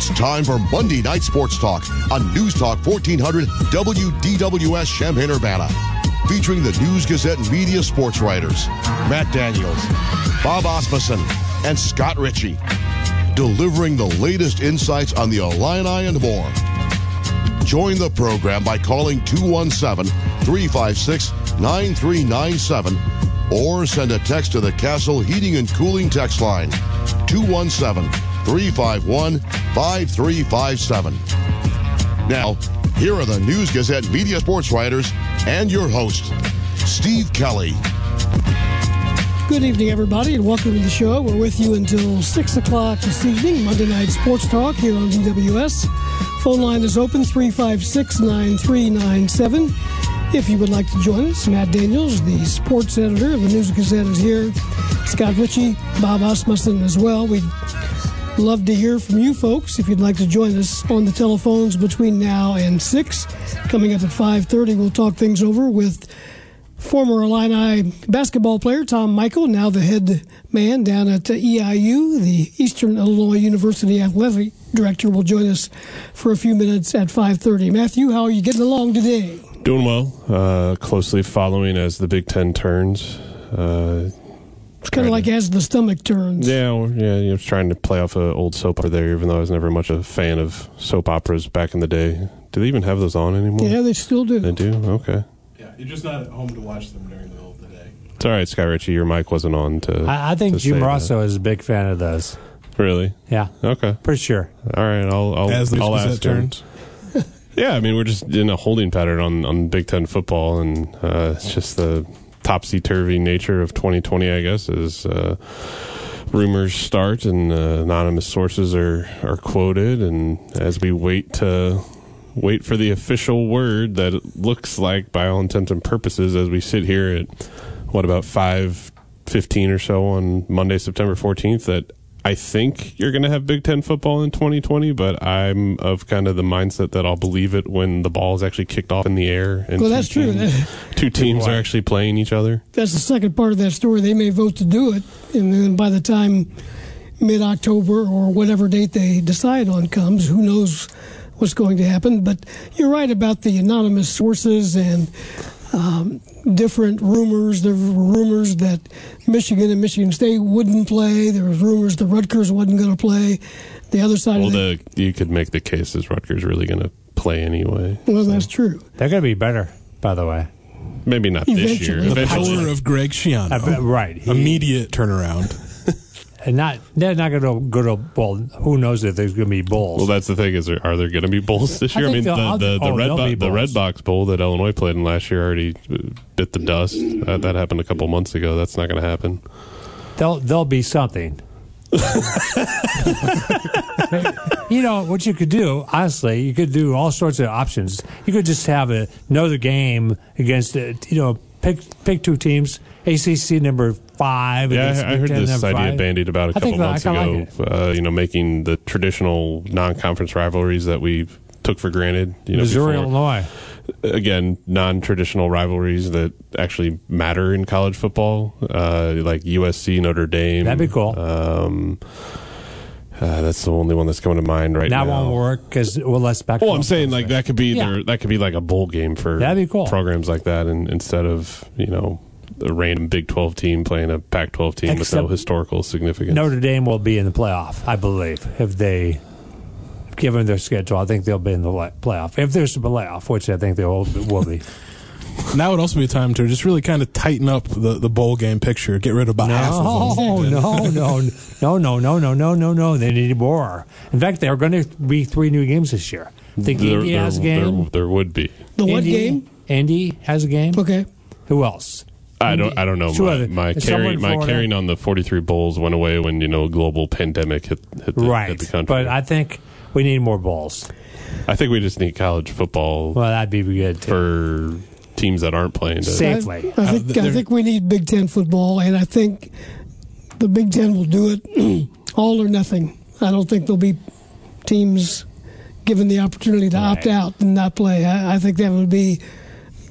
It's time for Monday Night Sports Talk on News Talk 1400 WDWS Champaign Urbana. Featuring the News Gazette media sports writers Matt Daniels, Bob Asmussen, and Scott Ritchie. Delivering the latest insights on the Illini and more. Join the program by calling 217 356 9397 or send a text to the Castle Heating and Cooling text line 217 351 5357. Now, here are the News Gazette media sports writers and your host, Steve Kelly. Good evening, everybody, and welcome to the show. We're with you until 6 o'clock this evening, Monday Night Sports Talk here on DWS. Phone line is open 356 9397. If you would like to join us, Matt Daniels, the sports editor of the News Gazette, is here. Scott Ritchie, Bob Asmussen as well. We'd love to hear from you folks if you'd like to join us on the telephones between now and 6. Coming up at 5.30, we'll talk things over with former Illini basketball player Tom Michael, now the head man down at EIU, the Eastern Illinois University Athletic Director, will join us for a few minutes at 5.30. Matthew, how are you getting along today? Doing well. Uh, closely following as the Big Ten turns. Uh, it's kind of like to, as the stomach turns. Yeah, yeah. You know, trying to play off an old soap opera there, even though I was never much a fan of soap operas back in the day. Do they even have those on anymore? Yeah, they still do. They do. Okay. Yeah, you're just not at home to watch them during the middle of the day. It's all right, Sky Ritchie. Your mic wasn't on to. I, I think to Jim Rossow is a big fan of those. Really? Yeah. Okay. Pretty sure. All right. I'll. I'll As the I'll ask turns. Yeah, I mean we're just in a holding pattern on, on Big Ten football, and uh, it's just the topsy turvy nature of 2020. I guess as uh, rumors start and uh, anonymous sources are are quoted, and as we wait to wait for the official word that it looks like, by all intents and purposes, as we sit here at what about five fifteen or so on Monday, September 14th, that I think you're going to have Big Ten football in 2020, but I'm of kind of the mindset that I'll believe it when the ball is actually kicked off in the air. And well, that's true. Two teams are actually playing each other. That's the second part of that story. They may vote to do it, and then by the time mid October or whatever date they decide on comes, who knows what's going to happen. But you're right about the anonymous sources and um, different rumors. There were rumors that Michigan and Michigan State wouldn't play. There was rumors that Rutgers wasn't going to play. The other side well, of the, the, you could make the case is Rutgers really going to play anyway. Well, so. that's true. They're going to be better, by the way. Maybe not Eventually. this year. The Eventually. power of Greg Schiano. Uh, right. He, Immediate turnaround. and not they're not going to go to well. Who knows if there's going to be bowls? Well, that's the thing is, are there going to be bowls this I year? I, think mean, they'll- the the, the oh, red there'll bo- be the Redbox Bowl that Illinois played in last year already uh, bit the dust. That, that happened a couple months ago. That's not going to happen. There'll there'll be something. you know what you could do. Honestly, you could do all sorts of options. You could just have a, another game against uh, you know pick pick two teams. ACC number five. Yeah, I, I heard this idea five. bandied about a couple I months ago. like uh, you know, making the traditional non-conference rivalries that we took for granted. You know, Missouri, before. Illinois. Again non-traditional rivalries that actually matter in college football, uh, like USC Notre Dame. That'd be cool. Um, uh, that's the only one that's coming to mind right That now. won't work because well, less back. Well, I'm saying like that could be Yeah. their, that could be like a bowl game for That'd be cool. programs like that, and instead of you know a random Big 12 team playing a Pac 12 team with no historical significance. Notre Dame will be in the playoff, I believe, if they, given their schedule, I think they'll be in the playoff. If there's a playoff, which I think they will, will be. now would also be a time to just really kind of tighten up the, the bowl game picture. Get rid of about half of them. No, no, no, no, no, no, no, no, no, no. They need more. In fact, there are going to be three new games this year. I think there, Indy there- has a game. there- there would be. the what Indy, game? Andy has a game. Okay. Who else? I don't. I don't know. Two My, other- my carry, my carrying on the forty three bowls went away when you know a global pandemic hit hit the, right. hit the country. But I think we need more balls. I think we just need college football Well, that'd be good too. for teams that aren't playing. To, Safely. I, I think I think we need Big Ten football, and I think the Big Ten will do it all or nothing. I don't think there'll be teams given the opportunity to opt out and not play. I, I think that would be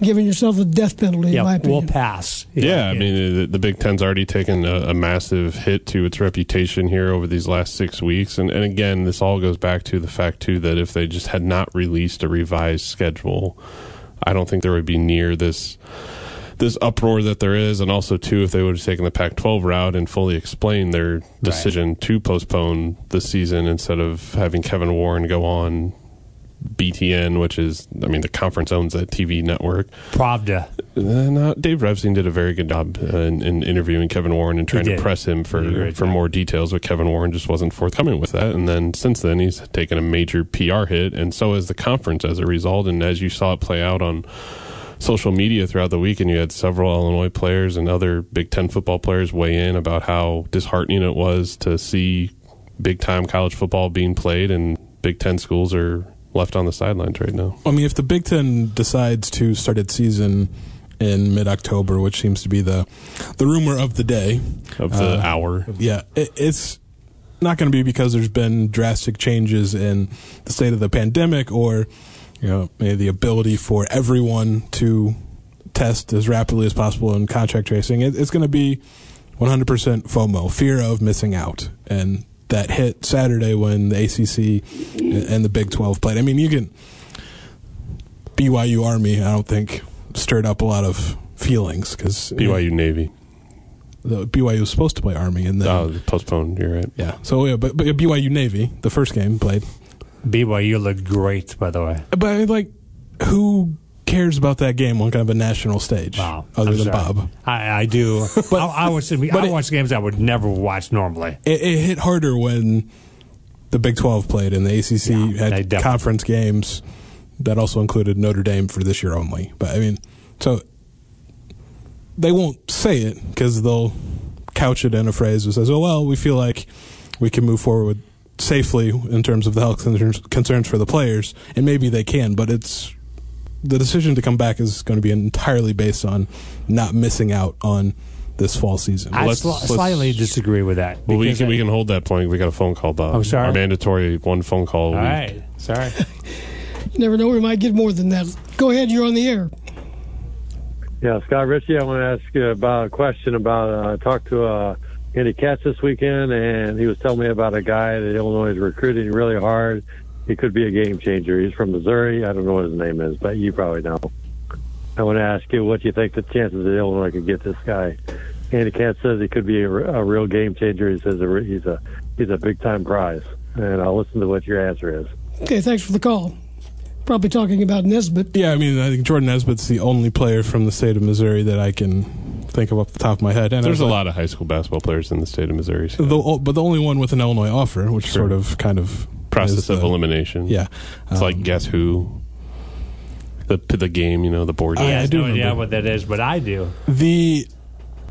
giving yourself a death penalty. Yeah, in my we'll pass. Yeah, I mean, the, the Big Ten's already taken a, a massive hit to its reputation here over these last six weeks. And, and again, this all goes back to the fact, too, that if they just had not released a revised schedule, I don't think there would be near this this uproar that there is. And also, too, if they would have taken the Pac 12 route and fully explained their decision to postpone the season instead of having Kevin Warren go on BTN, which is, I mean, the conference owns that TV network. Pravda. Uh, no, Dave Revsine did a very good job uh, in, in interviewing Kevin Warren and trying to press him He did a for for job. more details, but Kevin Warren just wasn't forthcoming with that. And then since then, he's taken a major PR hit, and so has the conference as a result. And as you saw it play out on social media throughout the week, and you had several Illinois players and other Big Ten football players weigh in about how disheartening it was to see big time college football being played, and Big Ten schools are left on the sidelines right now. I mean, if the Big Ten decides to start its season in mid-October, which seems to be the the rumor of the day, Of the Uh, hour, yeah, it, it's not going to be because there's been drastic changes in the state of the pandemic or you know maybe the ability for everyone to test as rapidly as possible in contract tracing. It, it's going to be 100% FOMO, fear of missing out, and that hit Saturday when the ACC and the Big 12 played. I mean, you can BYU Army. I don't think stirred up a lot of feelings because BYU Navy. the BYU was supposed to play Army and then Oh, postponed. You're right. yeah. So yeah, but, but BYU Navy, the first game played. BYU looked great, by the way. But like, who cares about that game on kind of a national stage Wow. other I'm than sorry. Bob? I, I do. I, I watch, but I it- watch games I would never watch normally. It, it hit harder when the Big Twelve played and the ACC Yeah, had conference games that also included Notre Dame for this year only. But I mean, so they won't say it because they'll couch it in a phrase that says, "Oh well, we feel like we can move forward safely in terms of the health concerns, concerns for the players," and maybe they can, but it's the decision to come back is going to be entirely based on not missing out on this fall season. I let's- sli- let's- slightly disagree with that. Well, we can, I- we can hold that point. We got a phone call, Bob. Oh, sorry. Our mandatory one phone call. a All week. right. Sorry. You never know, we might get more than that. Go ahead, you're on the air. Yeah, Scott Ritchie, I want to ask you about a question about. Uh, I talked to uh, Andy Katz this weekend, and he was telling me about a guy that Illinois is recruiting really hard. He could be a game changer. He's from Missouri. I don't know what his name is, but you probably know. I want to ask you what you think the chances that Illinois could get this guy. Andy Katz says he could be a, a real game changer. He says a, he's a he's a big time prize, and I'll listen to what your answer is. Okay, thanks for the call. Probably talking about Nesbitt. Yeah, I mean, I think Jordan Nesbitt's the only player from the state of Missouri that I can think of off the top of my head. And There's a like- lot of high school basketball players in the state of Missouri. so the, but the only one with an Illinois offer, which Sure. sort of kind of process is of the- elimination. Yeah, It's like Um, guess who. The the game, you know, the board. I- He I do no idea what that is, but I do. the.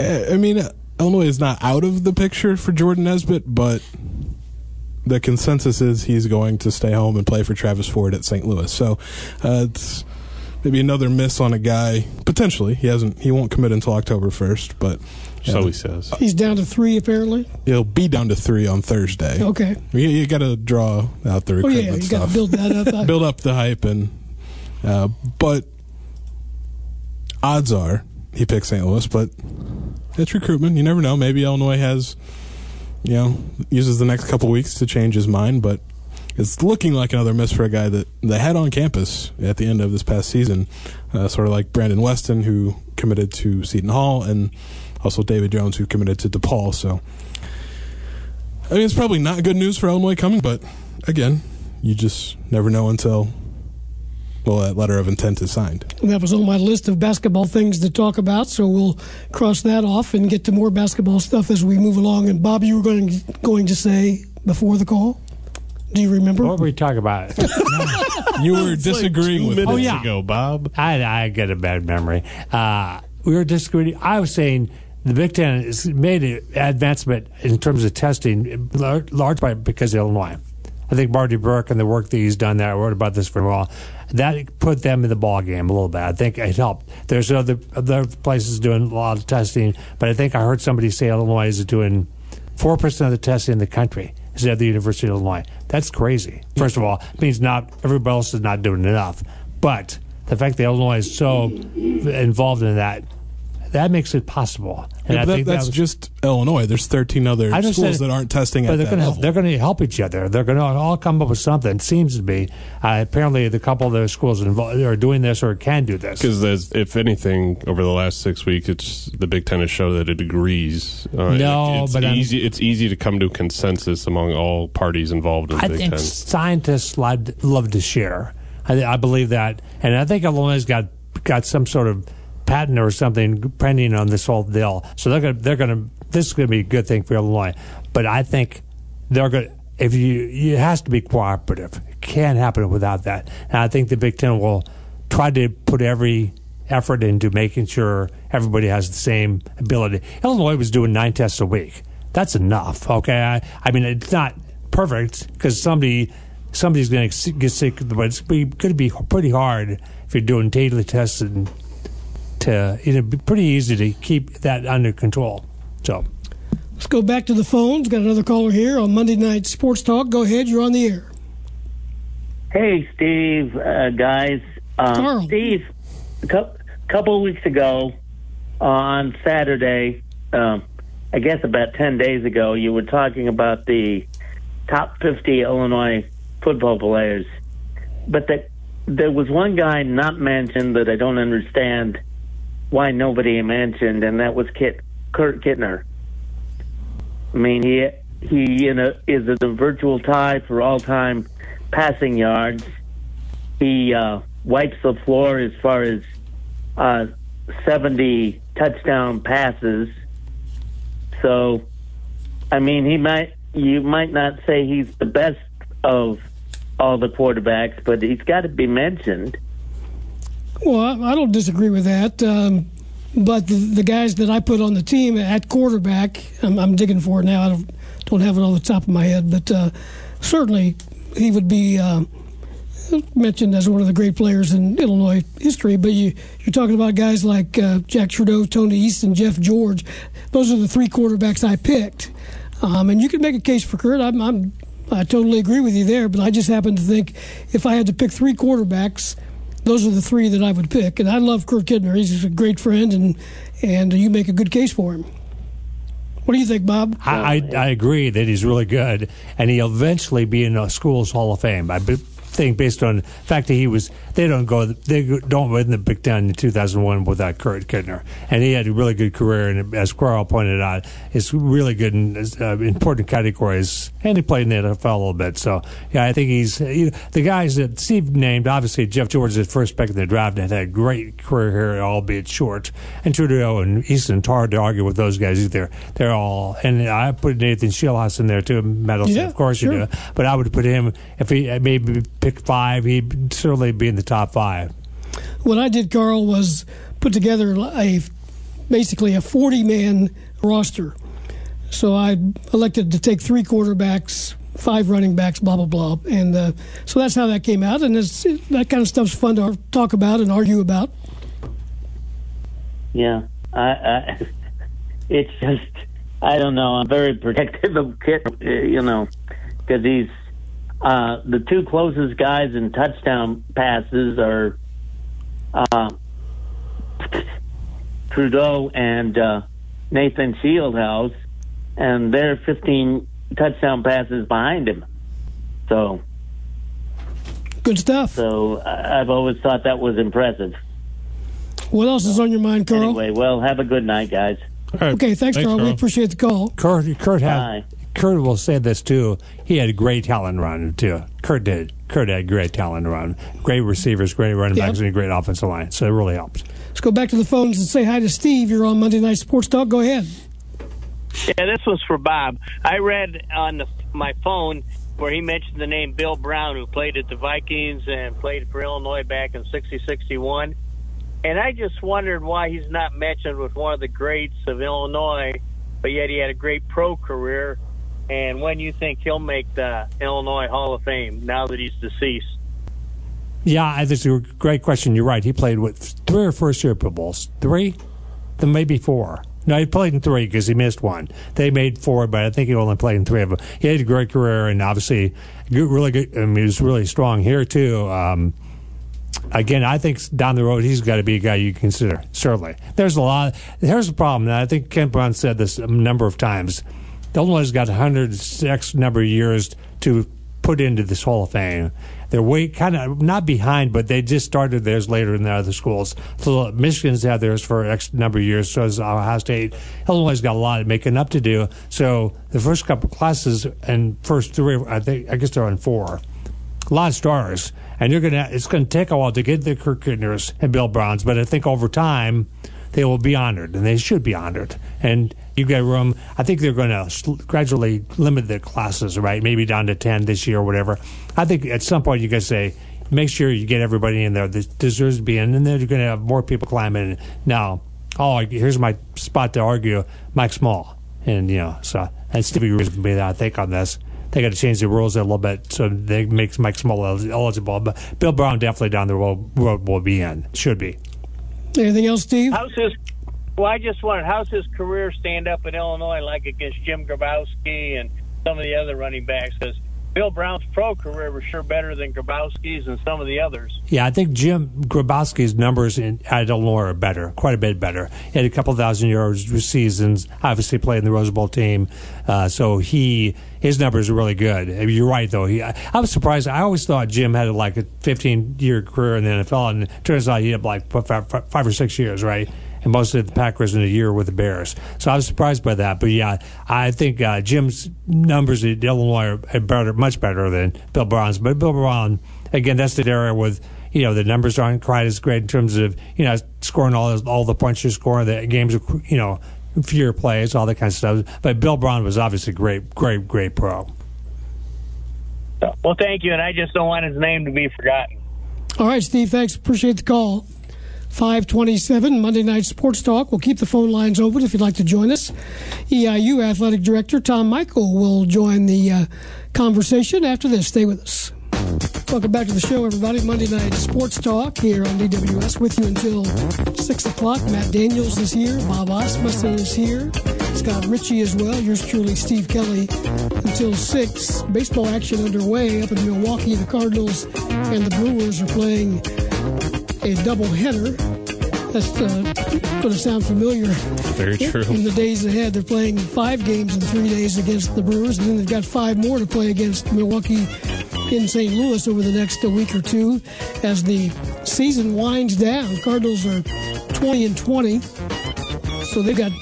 uh, I mean, Illinois is not out of the picture for Jordan Nesbitt, but the consensus is he's going to stay home and play for Travis Ford at St. Louis. So uh, it's maybe another miss on a guy. Potentially, he hasn't. He won't commit until October first, but so he says. He's down to three, apparently. he'll be down to three on Thursday. Okay. You, you got to draw out the Oh, recruitment yeah, you stuff. got to build that up. build up the hype and uh, but odds are he picks St. Louis, but it's recruitment. You never know. Maybe Illinois has you know uses the next couple weeks to change his mind, but it's looking like another miss for a guy that they had on campus at the end of this past season, uh, sort of like Brandon Weston, who committed to Seton Hall, and also David Jones, who committed to DePaul. So, I mean, it's probably not good news for Illinois coming, but again, you just never know until well that letter of intent is signed. That was on my list of basketball things to talk about, so we'll cross that off and get to more basketball stuff as we move along. And Bob, you were going going to say before the call. Do you remember? What were we talking about? You were disagreeing with minutes Oh, yeah. ago, Bob. I, I get a bad memory. Uh, we were disagreeing. I was saying the Big Ten has made an advancement in terms of testing, lar- large part because of Illinois. I think Marty Burke and the work that he's done there, I wrote about this for a while, that put them in the ball game a little bit. I think it helped. There's other other places doing a lot of testing, but I think I heard somebody say Illinois is doing four percent of the testing in the country is at the University of Illinois. That's crazy. First of all, it means not everybody else is not doing enough, but the fact that Illinois is so involved in that, that makes it possible. And Yeah, I but that, think that that's was- just Illinois. There's 13 other I understand schools that aren't testing but at they're that going to level. they're going to help each other. They're going to all come up with something. It seems to be. Uh, apparently, the couple of those schools involved are doing this or can do this. Because if anything, over the last six weeks, it's the Big Ten has shown that it agrees. Uh, No, it's but easy. It's easy to come to consensus among all parties involved in I Big think Ten. scientists love, love to share. I, I believe that, and I think Illinois got got some sort of patent or something pending on this whole deal. So they're going to they're going to this is going to be a good thing for Illinois. But I think they're going. to If you, it has to be cooperative. It can't happen without that. And I think the Big Ten will try to put every effort into making sure everybody has the same ability. Illinois was doing nine tests a week. That's enough. Okay, I, I mean it's not perfect because somebody somebody's going to get sick, but it's going to be pretty hard if you're doing daily tests and to you know be pretty easy to keep that under control. So Let's go back to the phones. Got another caller here on Monday Night Sports Talk. Go ahead, you're on the air. Hey, Steve, uh, guys. Um, Carl. Steve, a cou- couple of weeks ago on Saturday, um, I guess about 10 days ago, you were talking about the top 50 Illinois football players. But that there was one guy not mentioned that I don't understand why nobody mentioned, and that was Kit, Kurt Kittner. I mean, he he you know is a virtual tie for all time passing yards. He uh, wipes the floor as far as uh, 70 touchdown passes. So, I mean, he might you might not say he's the best of all the quarterbacks, but he's got to be mentioned. Well, I, don't disagree with that. Um, but the, the guys that I put on the team at quarterback, I'm, I'm digging for it now. I don't, don't have it on the top of my head, but uh, certainly he would be uh, mentioned as one of the great players in Illinois history. But you, you're talking about guys like uh, Jack Trudeau, Tony Eason, Jeff George. Those are the three quarterbacks I picked. Um, and you can make a case for Kurt. I'm, I'm, I totally agree with you there, but I just happen to think if I had to pick three quarterbacks, those are the three that I would pick. And I love Kurt Kittner. He's a great friend, and and you make a good case for him. What do you think, Bob? I, I, I agree that he's really good, and he'll eventually be in a school's Hall of Fame. I think based on the fact that he was, they don't go, they don't win the Big Ten in 2001 without Kurt Kittner, and he had a really good career. And as Carl pointed out, it's really good in uh, important categories, and he played in the NFL a little bit. So yeah, I think he's know, the guys that Steve named. Obviously, Jeff George is first pick in the draft and had a great career here, albeit short. And Trudeau and Eason, hard to argue with those guys either. They're all, and I put Nathan Scheelhaase in there too. Medals, Yeah, of course sure. you do. But I would put him if he maybe pick five. He'd certainly be in the top five. What I did, Carl, was put together a basically a 40 man roster. So I elected to take three quarterbacks, five running backs, blah blah blah, and uh, so that's how that came out. And it's, that kind of stuff's fun to talk about and argue about. Yeah, I, I it's just I don't know. I'm very protective of Kit, you know, because he's uh, the two closest guys in touchdown passes are uh, Trudeau and uh, Nathan Scheelhaase, and they're 15 touchdown passes behind him. So, Good stuff. so I- I've always thought that was impressive. What else is on your mind, Carl? Anyway, well, have a good night, guys. All right. Okay, thanks, Carl. We appreciate the call. Kurt, Kurt had. Bye. Kurt will say this too. He had a great talent run too. Kurt did. Kurt had great talent run. Great receivers, great running Yep. backs, and a great offensive line. So it really helped. Let's go back to the phones and say hi to Steve. You're on Monday Night Sports Talk. Go ahead. Yeah, this was for Bob. I read on the, my phone where he mentioned the name Bill Brown, who played at the Vikings and played for Illinois back in 60 61. And I just wondered why he's not mentioned with one of the greats of Illinois, but yet he had a great pro career. And when you think he'll make the Illinois Hall of Fame now that he's deceased? Yeah, that's a great question. You're right. He played with three or four Super Bowls. Three? Then maybe four. No, he played in three because he missed one. They made four, but I think he only played in three of them. He had a great career and obviously good, really good. I mean, he was really strong here too. Um, again, I think down the road he's got to be a guy you consider. Certainly, there's a lot. Here's the problem. I think Kent Brown said this a number of times. Illinois got 106 number of years to put into this Hall of Fame. They're way kind of not behind, but they just started theirs later than the other schools. So uh, Michigan's had theirs for X number of years. So has Ohio State. Illinois has got a lot of making up to do. So the first couple classes and first three, I think, I guess they're on four. A lot of stars, and you're gonna. It's gonna take a while to get the Kirk and Bill Browns, but I think over time they will be honored, and they should be honored. And you get room. I think they're going to gradually limit the classes, right? Maybe down to ten this year or whatever. I think at some point you got to say, make sure you get everybody in there that deserves to be in, and then you're going to have more people climbing in. Now, oh, here's my spot to argue: Mike Small, and you know, so and Stevie Ruiz be there, I think, on this. They got to change the rules a little bit so they makes Mike Small eligible. But Bill Brown definitely down the road, road will be in. Should be. Anything else, Steve? How's his? Well, I just wondered how's his career stand up in Illinois, like against Jim Grabowski and some of the other running backs? Because Bill Brown's pro career was sure better than Grabowski's and some of the others. Yeah, I think Jim Grabowski's numbers in, at Illinois are better, quite a bit better. He had a couple thousand yards seasons. Obviously, played in the Rose Bowl team, uh, so he his numbers are really good. You're right, though. He, I, I was surprised. I always thought Jim had like a 15 year career in the NFL, and turns out he had like five or six years, right? And most of the Packers in a year with the Bears. So I was surprised by that. But yeah, I think uh, Jim's numbers at Illinois are better, much better than Bill Brown's. But Bill Brown, again, that's the area with you know the numbers aren't quite as great in terms of you know scoring all all the points you're scoring, the games of you know fewer plays, all that kind of stuff. But Bill Brown was obviously great, great, great pro. Well, thank you, and I just don't want his name to be forgotten. All right, Steve. Thanks. Appreciate the call. 527 Monday Night Sports Talk. We'll keep the phone lines open if you'd like to join us. EIU Athletic Director Tom Michael will join the uh, conversation after this. Stay with us. Welcome back to the show, everybody. Monday Night Sports Talk here on DWS with you until 6 o'clock. Matt Daniels is here. Bob Asmussen is here. Scott Ritchie as well. Yours truly, Steve Kelly, until 6. Baseball action underway up in Milwaukee. The Cardinals and the Brewers are playing a double header. That's uh, going to sound familiar. Very true. In the days ahead, they're playing five games in three days against the Brewers, and then they've got five more to play against Milwaukee in St. Louis over the next uh, week or two as the season winds down. Cardinals are 20 and 20, so they've got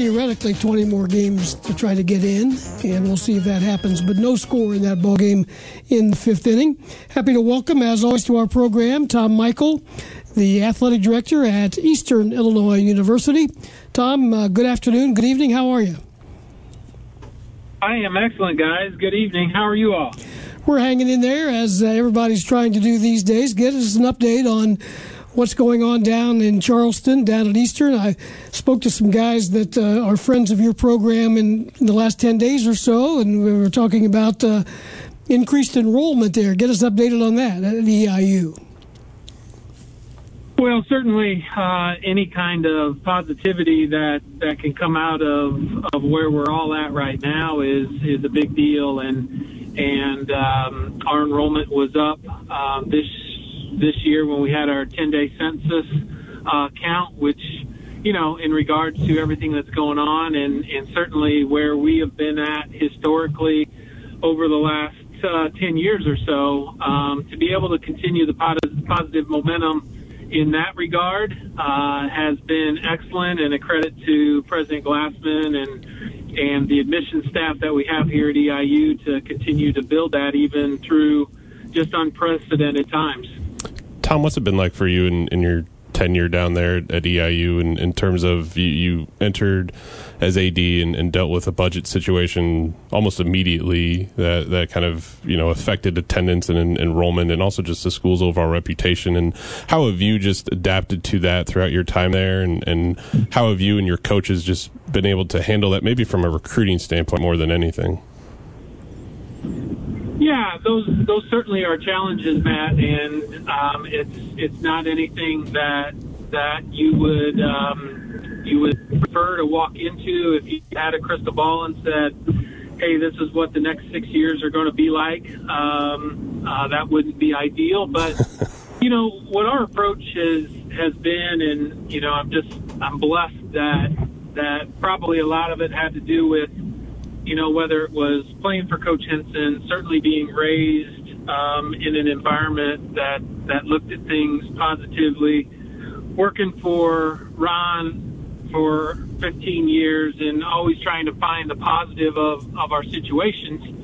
theoretically 20 more games to try to get in, and we'll see if that happens. But no score in that ball game in the fifth inning. Happy to welcome, as always, to our program Tom Michael, the athletic director at Eastern Illinois University. Tom, uh, good afternoon, good evening. How are you? I am excellent, guys. Good evening. How are you all? We're hanging in there as uh, everybody's trying to do these days. Get us an update on what's going on down in Charleston, down at Eastern. I spoke to some guys that uh, are friends of your program in, in, the last 10 days or so, and we were talking about uh, increased enrollment there. Get us updated on that at EIU. Well, certainly, uh, any kind of positivity that, that can come out of, of where we're all at right now is is a big deal, and and um, our enrollment was up um, this this year when we had our 10 day census uh, count, which, you know, in regards to everything that's going on and, and certainly where we have been at historically over the last uh, 10 years or so, um, to be able to continue the positive momentum in that regard uh, has been excellent and a credit to President Glassman and and the admission staff that we have here at EIU to continue to build that even through just unprecedented times. Tom, what's it been like for you in, in your tenure down there at EIU in, in terms of you, you entered as AD and, and, dealt with a budget situation almost immediately that, that kind of you know affected attendance and, and enrollment and also just the school's overall reputation? And how have you just adapted to that throughout your time there? And, and how have you and your coaches just been able to handle that maybe from a recruiting standpoint more than anything yeah, those those certainly are challenges, Matt, and um, it's it's not anything that that you would um, you would prefer to walk into if you had a crystal ball and said, "Hey, this is what the next six years are going to be like." Um, uh, that wouldn't be ideal, but you know what our approach has has been, and you know I'm just I'm blessed that that probably a lot of it had to do with you know whether it was playing for Coach Henson, certainly being raised um, in an environment that that looked at things positively, working for Ron for 15 years and always trying to find the positive of, of our situations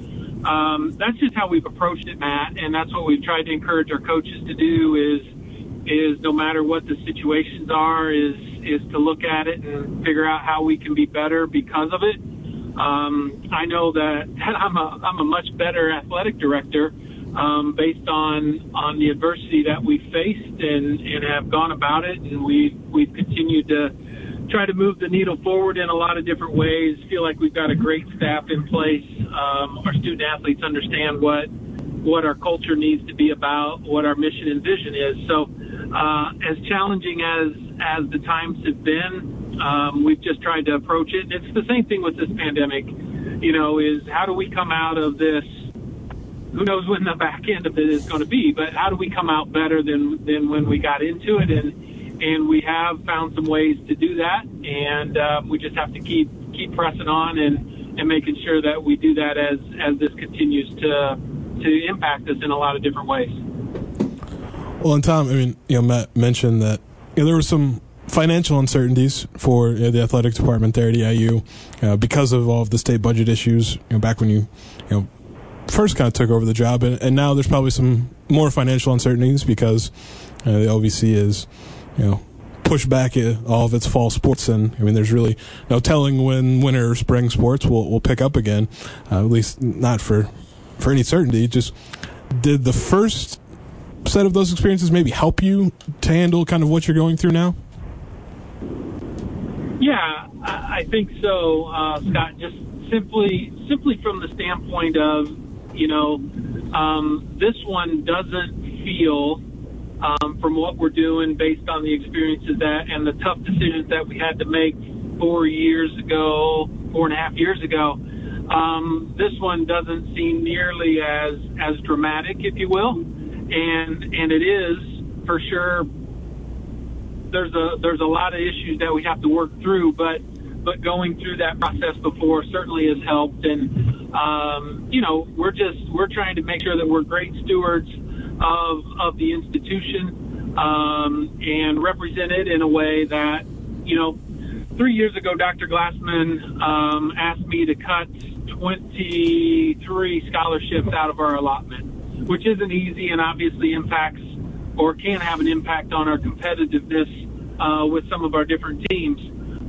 um, that's just how we've approached it, Matt, and that's what we've tried to encourage our coaches to do. Is is no matter what the situations are, is is to look at it and figure out how we can be better because of it. Um, I know that I'm a I'm a much better athletic director um, based on on the adversity that we faced and and have gone about it, and we we've continued to try to move the needle forward in a lot of different ways. Feel like we've got a great staff in place. Um, our student athletes understand what what our culture needs to be about, what our mission and vision is. So, uh, as challenging as as the times have been, um, we've just tried to approach it. It's the same thing with this pandemic. You know, is how do we come out of this? Who knows when the back end of it is going to be? But how do we come out better than than when we got into it? And and we have found some ways to do that, and uh, we just have to keep keep pressing on and and making sure that we do that as as this continues to to impact us in a lot of different ways. Well, and Tom, I mean, you know, Matt mentioned that you know, there were some financial uncertainties for know, the athletic department there at EIU uh, because of all of the state budget issues. You know, back when you you know first kind of took over the job, and, and now there's probably some more financial uncertainties because uh, the OVC is you know, push back all of its fall sports. And I mean, there's really no telling when winter or spring sports will, will pick up again, uh, at least not for, for any certainty. Just did the first set of those experiences maybe help you to handle kind of what you're going through now? Yeah, I think so, uh, Scott. Just simply, simply from the standpoint of, you know, um, this one doesn't feel um, from what we're doing based on the experiences that and the tough decisions that we had to make four years ago, four and a half years ago. Um, this one doesn't seem nearly as as dramatic, if you will, and and it is for sure. There's a there's a lot of issues that we have to work through, but but going through that process before certainly has helped. And um, you know, we're just we're trying to make sure that we're great stewards of of the institution um, and represent it in a way that you know. Three years ago, Dr. Glassman um, asked me to cut 23 scholarships out of our allotment, which isn't easy and obviously impacts or can have an impact on our competitiveness uh, with some of our different teams.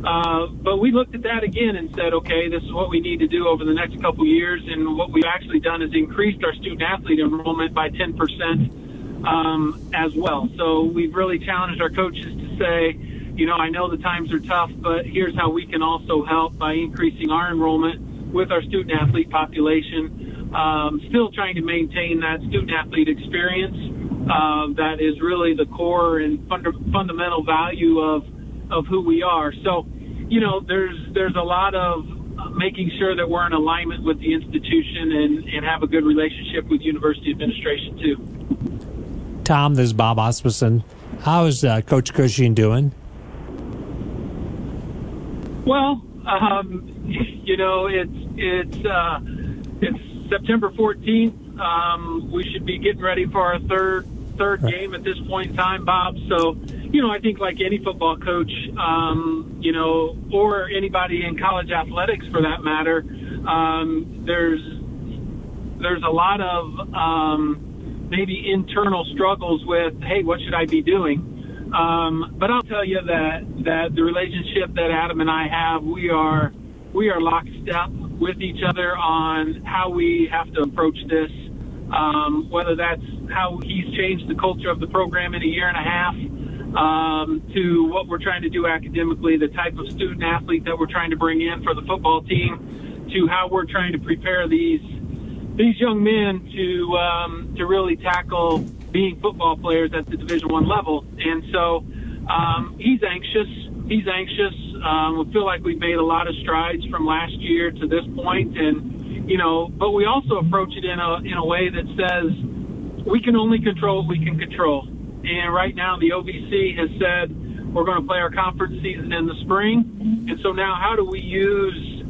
Uh, but we looked at that again and said, okay, this is what we need to do over the next couple years. And what we've actually done is increased our student athlete enrollment by 10% um, as well. So we've really challenged our coaches to say, you know, I know the times are tough, but here's how we can also help by increasing our enrollment with our student athlete population. Um, still trying to maintain that student athlete experience uh, that is really the core and funda- fundamental value of of who we are. So, you know, there's there's a lot of making sure that we're in alignment with the institution and, and have a good relationship with university administration too. Tom, this is Bob Asmussen. How is uh, Coach Cushing doing? Well, um, you know, it's it's uh, it's September 14th. Um, we should be getting ready for our third third game at this point in time, Bob. So, you know, I think like any football coach, um, you know, or anybody in college athletics for that matter, um, there's there's a lot of um, maybe internal struggles with, hey, what should I be doing? Um, but I'll tell you that that the relationship that Adam and I have, we are we are lockstep with each other on how we have to approach this. Um, whether that's how he's changed the culture of the program in a year and a half, um, to what we're trying to do academically, the type of student athlete that we're trying to bring in for the football team, to how we're trying to prepare these these young men to um, to really tackle being football players at the Division One level. And so um, he's anxious. He's anxious. Um, we feel like we've made a lot of strides from last year to this point, and you know, but we also approach it in a in a way that says we can only control what we can control. and right now the OVC has said we're going to play our conference season in the spring. And so now, how do we use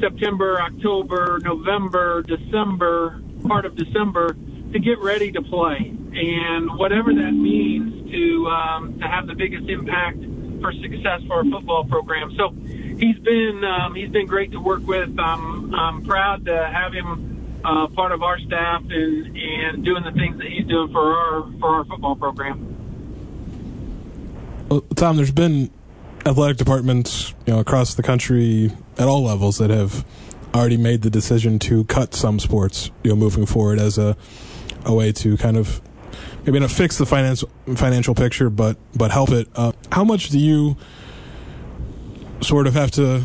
September, October, November, December, part of December to get ready to play? And whatever that means to um, to have the biggest impact for success for our football program. So he's been um, he's been great to work with. Um, I'm proud to have him uh, part of our staff and and doing the things that he's doing for our for our football program. Well, Tom, there's been athletic departments you know across the country at all levels that have already made the decision to cut some sports you know moving forward as a a way to kind of maybe not fix the finance financial picture but but help it uh, how much do you sort of have to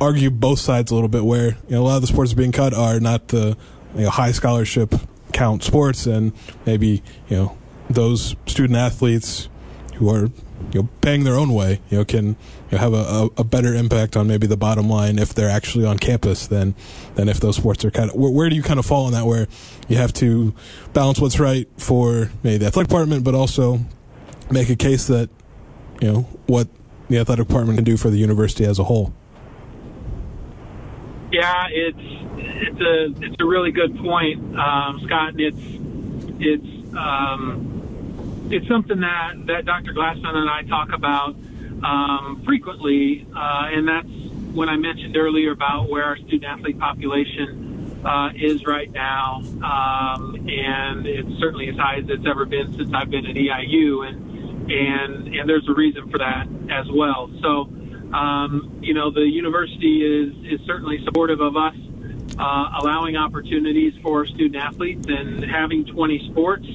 argue both sides a little bit where you know a lot of the sports being cut are not the you know, high scholarship count sports and maybe you know those student athletes who are you know paying their own way you know can you know, have a, a, a, better impact on maybe the bottom line if they're actually on campus than than if those sports are kind of where, where do you kind of fall on that where you have to balance what's right for maybe the athletic department but also make a case that you know what the athletic department can do for the university as a whole yeah it's it's a it's a really good point um, Scott it's it's um, it's something that, that Dr. Glassman and I talk about um, frequently, uh, and that's when I mentioned earlier about where our student athlete population uh, is right now, um, and it's certainly as high as it's ever been since I've been at EIU, and and and there's a reason for that as well. So, um, you know, the university is is certainly supportive of us. Uh, allowing opportunities for student athletes and having 20 sports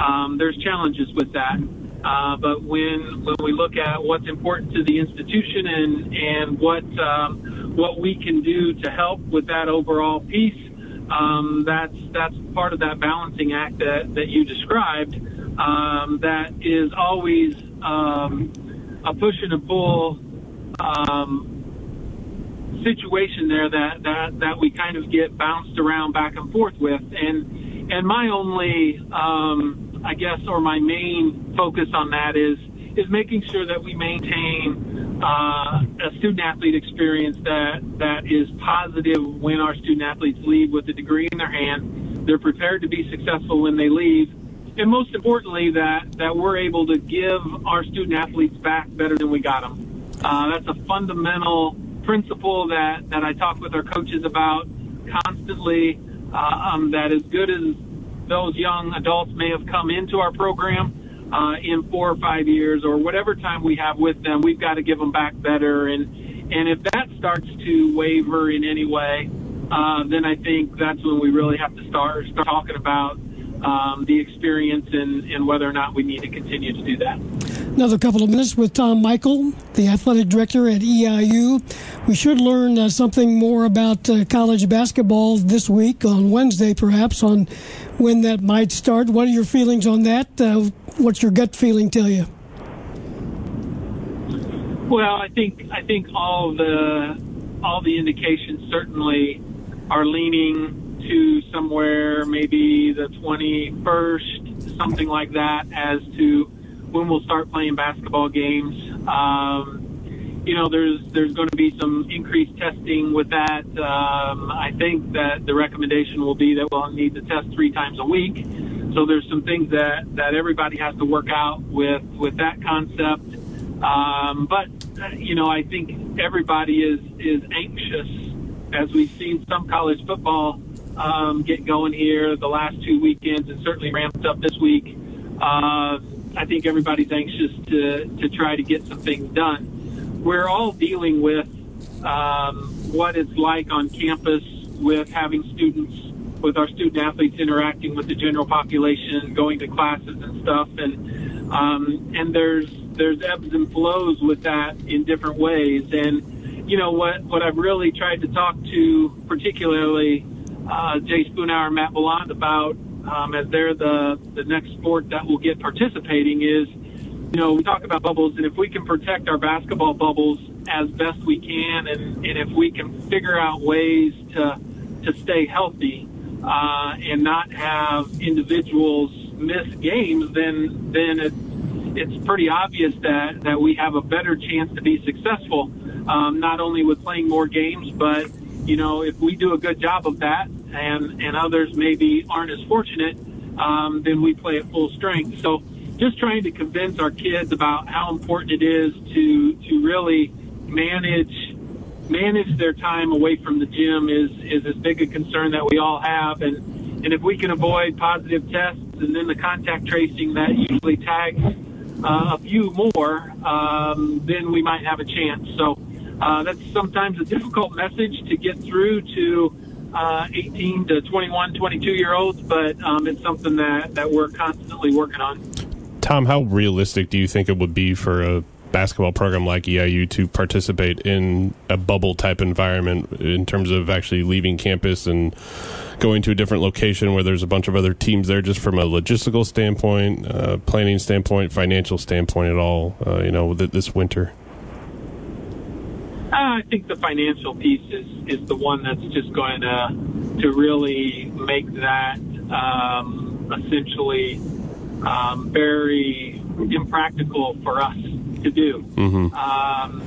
um, there's challenges with that. Uh, but when when we look at what's important to the institution and and what um, what we can do to help with that overall piece, um, that's that's part of that balancing act that that you described. Um, that is always um, a push and a pull um, situation there that that that we kind of get bounced around back and forth with and and my only, um, I guess, or my main focus on that is is making sure that we maintain uh, a student athlete experience that that is positive when our student athletes leave with a degree in their hand. They're prepared to be successful when they leave, and most importantly, that that we're able to give our student athletes back better than we got them. Uh, that's a fundamental principle that that I talk with our coaches about constantly uh, um, that as good as those young adults may have come into our program uh, in four or five years or whatever time we have with them, we've got to give them back better. And and if that starts to waver in any way, uh, then I think that's when we really have to start start talking about um, the experience and, and whether or not we need to continue to do that. Another couple of minutes with Tom Michael, the athletic director at EIU. We should learn uh, something more about uh, college basketball this week on Wednesday, perhaps, on when that might start. What are your feelings on that? Uh, what's your gut feeling tell you? Well, I think I think all the all the indications certainly are leaning to somewhere maybe the 21st, something like that, as to when we'll start playing basketball games. Um, you know, there's there's going to be some increased testing with that. Um, I think that the recommendation will be that we'll need to test three times a week. So there's some things that that everybody has to work out with with that concept. Um, but you know, I think everybody is is anxious as we've seen some college football um, get going here the last two weekends and certainly ramped up this week. Uh, I think everybody's anxious to, to try to get some things done. We're all dealing with um, what it's like on campus with having students, with our student athletes interacting with the general population, going to classes and stuff, and um, and there's there's ebbs and flows with that in different ways. And you know what what I've really tried to talk to, particularly uh, Jay Spoonhour and Matt Bollant about um, as they're the, the next sport that will get participating is, you know, we talk about bubbles, and if we can protect our basketball bubbles as best we can, and, and if we can figure out ways to, to stay healthy uh, and not have individuals miss games, then then it's it's pretty obvious that that we have a better chance to be successful, um, not only with playing more games, but you know if we do a good job of that, and and others maybe aren't as fortunate, um, then we play at full strength. So just trying to convince our kids about how important it is to to really manage manage their time away from the gym is is as big a concern that we all have and and if we can avoid positive tests and then the contact tracing that usually tags uh, a few more, um, then we might have a chance. So uh, that's sometimes a difficult message to get through to uh, 18 to 21, 22 year olds, but um, it's something that, that we're constantly working on. Tom, how realistic do you think it would be for a basketball program like EIU to participate in a bubble type environment in terms of actually leaving campus and going to a different location where there's a bunch of other teams there just from a logistical standpoint, uh, planning standpoint, financial standpoint at all, uh, you know, this winter? Uh, I think the financial piece is, is the one that's just going to to really make that um, essentially um, very impractical for us to do. Mm-hmm. Um,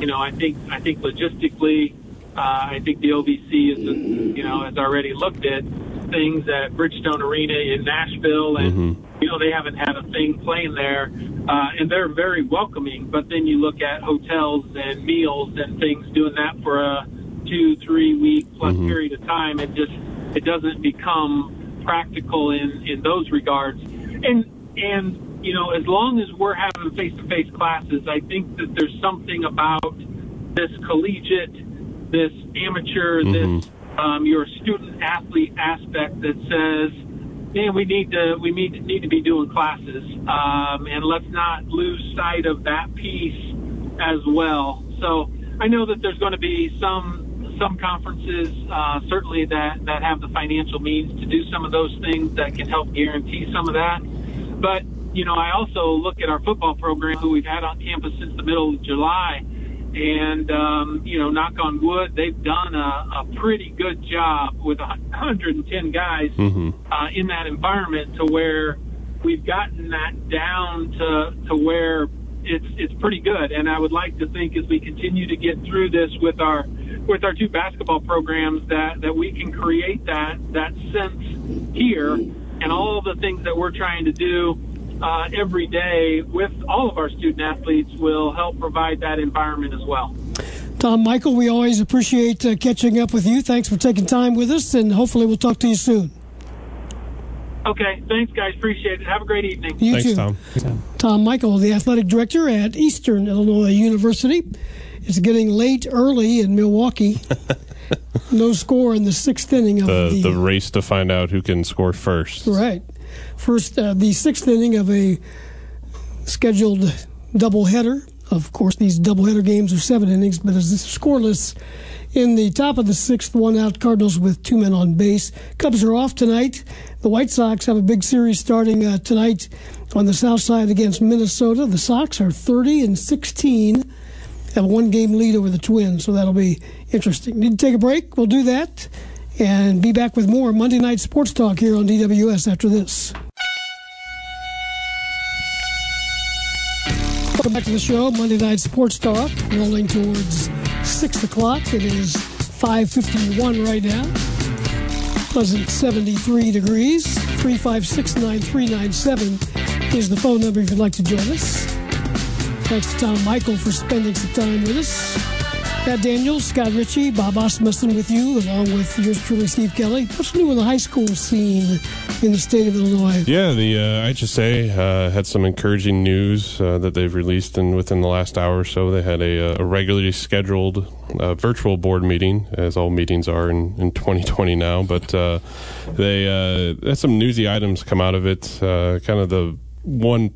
you know, I think I think logistically, uh, I think the OVC is you know has already looked at things at Bridgestone Arena in Nashville, and mm-hmm. You know they haven't had a thing playing there, uh, and they're very welcoming. But then you look at hotels and meals and things doing that for a two, three week plus Mhm. period of time, it just it doesn't become practical in in those regards. And and you know, as long as we're having face to face classes, I think that there's something about this collegiate, this amateur, this um, your student athlete aspect that says, man, we need to we need to, need to be doing classes, um, and let's not lose sight of that piece as well. So I know that there's going to be some some conferences uh, certainly that that have the financial means to do some of those things that can help guarantee some of that. But you know, I also look at our football program who we've had on campus since the middle of July, and um, you know, knock on wood, they've done a, a pretty good job with 110 guys Mm-hmm. uh, in that environment to where we've gotten that down to to where it's it's pretty good. And I would like to think as we continue to get through this with our with our two basketball programs that that we can create that that sense here and all the things that we're trying to do uh, every day with all of our student athletes will help provide that environment as well. Tom Michael, we always appreciate uh, catching up with you. Thanks for taking time with us, and hopefully we'll talk to you soon. Okay, thanks guys, appreciate it. Have a great evening. You too. Tom. Tom Michael, the athletic director at Eastern Illinois University. It's getting late early in Milwaukee. no score in the sixth inning of The, the, the race to find out who can score first. right first uh, the sixth inning of a scheduled doubleheader. Of course, these doubleheader games are seven innings, but it's scoreless in the top of the sixth, one out. Cardinals with two men on base. Cubs are off tonight. The White Sox have a big series starting uh, tonight on the south side against Minnesota. The Sox are 30 and 16, have a one game lead over the Twins, so that'll be interesting. Need to take a break? We'll do that and be back with more Monday Night Sports Talk here on DWS after this. Welcome back to the show, Monday Night Sports Talk, rolling towards 6 o'clock. It is 5.51 right now. Pleasant 73 degrees. 356-9397 is the phone number if you'd like to join us. Thanks to Tom Michael for spending some time with us. Matt Daniels, Scott Ritchie, Bob Asmussen with you, along with yours truly, Steve Kelly. What's new in the high school scene in the state of Illinois? Yeah, the uh, IHSA uh, had some encouraging news uh, that they've released, and within the last hour or so, they had a, a regularly scheduled uh, virtual board meeting, as all meetings are in, in 2020 now. But uh, they uh, had some newsy items come out of it. Uh, kind of the one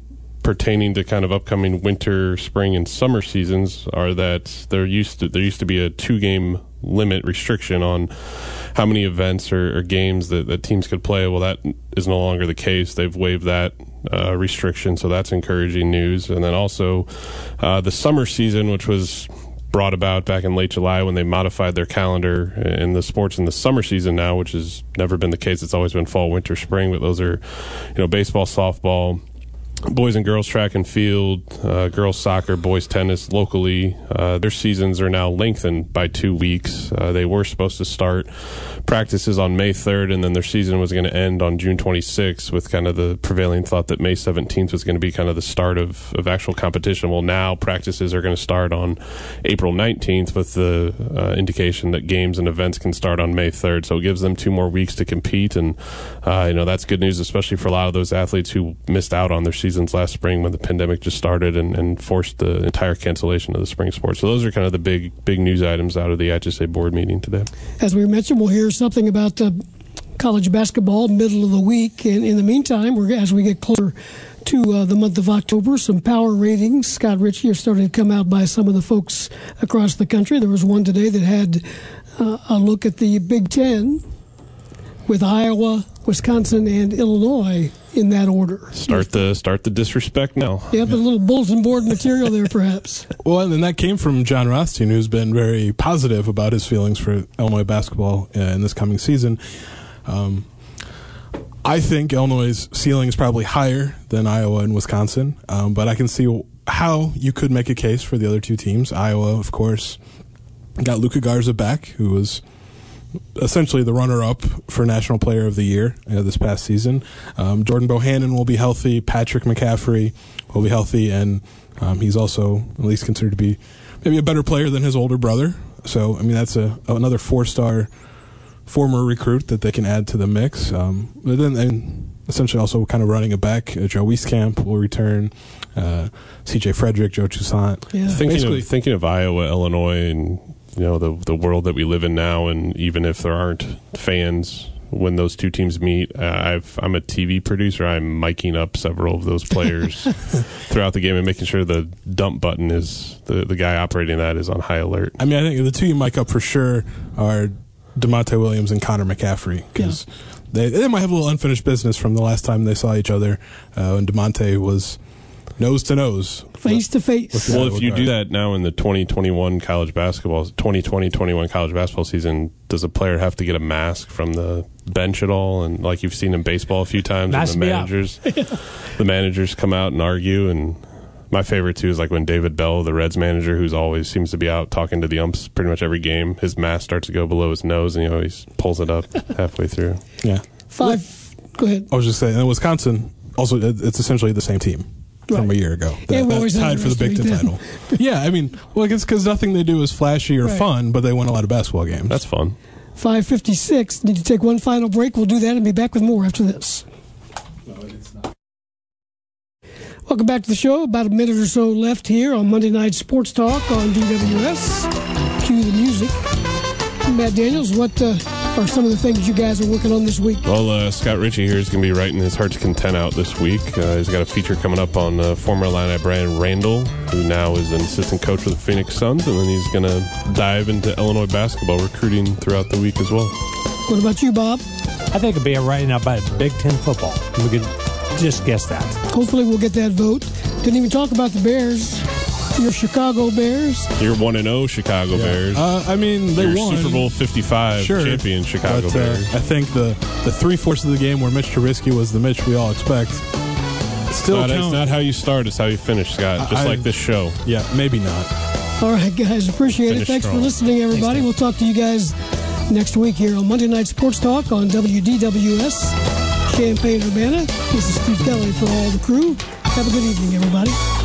pertaining to kind of upcoming winter, spring, and summer seasons are that there used to there used to be a two game limit restriction on how many events or, or games that, that teams could play. Well, that is no longer the case. They've waived that uh, restriction, so that's encouraging news. And then also uh, the summer season, which was brought about back in late July when they modified their calendar in the sports in the summer season now, which has never been the case. It's always been fall, winter, spring, but those are, you know, baseball, softball, boys and girls track and field, uh, girls soccer, boys tennis locally. Uh, their seasons are now lengthened by two weeks. Uh, they were supposed to start practices on May 3rd, and then their season was going to end on June 26th, with kind of the prevailing thought that May 17th was going to be kind of the start of, of actual competition. Well, now practices are going to start on April 19th, with the uh, indication that games and events can start on May 3rd. So it gives them two more weeks to compete, and uh, you know that's good news, especially for a lot of those athletes who missed out on their season seasons last spring when the pandemic just started and, and forced the entire cancellation of the spring sports. So those are kind of the big big news items out of the IHSA board meeting today. As we mentioned, we'll hear something about the college basketball middle of the week. And in the meantime, we're, as we get closer to uh, the month of October, some power ratings. Scott Ritchie are starting to come out by some of the folks across the country. There was one today that had uh, a look at the Big Ten with Iowa, Wisconsin, and Illinois in that order. Start the start the disrespect now. Yeah, but a little bulletin board material there, perhaps. well, and that came from Jon Rothstein, who's been very positive about his feelings for Illinois basketball uh, in this coming season. Um, I think Illinois' ceiling is probably higher than Iowa and Wisconsin, um, but I can see how you could make a case for the other two teams. Iowa, of course, got Luka Garza back, who was essentially the runner-up for National Player of the Year uh, this past season. Um, Jordan Bohannon will be healthy. Patrick McCaffrey will be healthy, and um, he's also at least considered to be maybe a better player than his older brother. So I mean that's a another four-star former recruit that they can add to the mix. Um, but then and essentially also kind of running it back. Uh, Joe Wieskamp will return. Uh, C.J. Frederick, Joe Toussaint. Yeah. Thinking of, thinking of Iowa, Illinois, and you know the the world that we live in now, and even if there aren't fans when those two teams meet, uh, I've I'm a TV producer. I'm miking up several of those players throughout the game and making sure the dump button is the the guy operating that is on high alert. I mean, I think the two you mic up for sure are Da'Monte Williams and Connor McCaffrey because yeah. they they might have a little unfinished business from the last time they saw each other. Uh, and Da'Monte was nose to nose, face to face. Well, if you do that now in the 2021 college basketball, 2020-21 college basketball season, does a player have to get a mask from the bench at all? And like you've seen in baseball a few times, and the managers, the managers come out and argue. And my favorite too is like when David Bell, the Reds manager, who's always seems to be out talking to the umps pretty much every game, his mask starts to go below his nose, and he always pulls it up halfway through. Yeah, five. Go ahead. I was just saying, in Wisconsin, also it's essentially the same team right. from a year ago. That, yeah, that's tied for the Big Ten title. yeah, I mean, well, it's because nothing they do is flashy or right. fun, but they win a lot of basketball games. That's fun. 556. Need to take one final break. We'll do that and be back with more after this. Welcome back to the show. About a minute or so left here on Monday Night Sports Talk on DWS. Cue the music. Matt Daniels, what uh, are some of the things you guys are working on this week? Well, uh, Scott Ritchie here is going to be writing his Heart's Content out this week. Uh, he's got a feature coming up on uh, former Illini Brian Randle, who now is an assistant coach for the Phoenix Suns, and then he's going to dive into Illinois basketball recruiting throughout the week as well. What about you, Bob? I think it'll be a writing about Big Ten football. We could just guess that. Hopefully, we'll get that vote. Didn't even talk about the Bears your Chicago Bears. Your one and zero oh Chicago yeah. Bears. Uh, I mean, they your won Super Bowl fifty five sure, champion Chicago but, uh, Bears. I think the the three fourths of the game where Mitch Trubisky was the Mitch we all expect. Still, it's not, it's not how you start; it's how you finish, Scott. Just I, like this show. Yeah, maybe not. All right, guys, appreciate finish it. Thanks strong. for listening, everybody. We'll talk to you guys next week here on Monday Night Sports Talk on WDWS Champaign Urbana. This is Steve Kelly for all the crew. Have a good evening, everybody.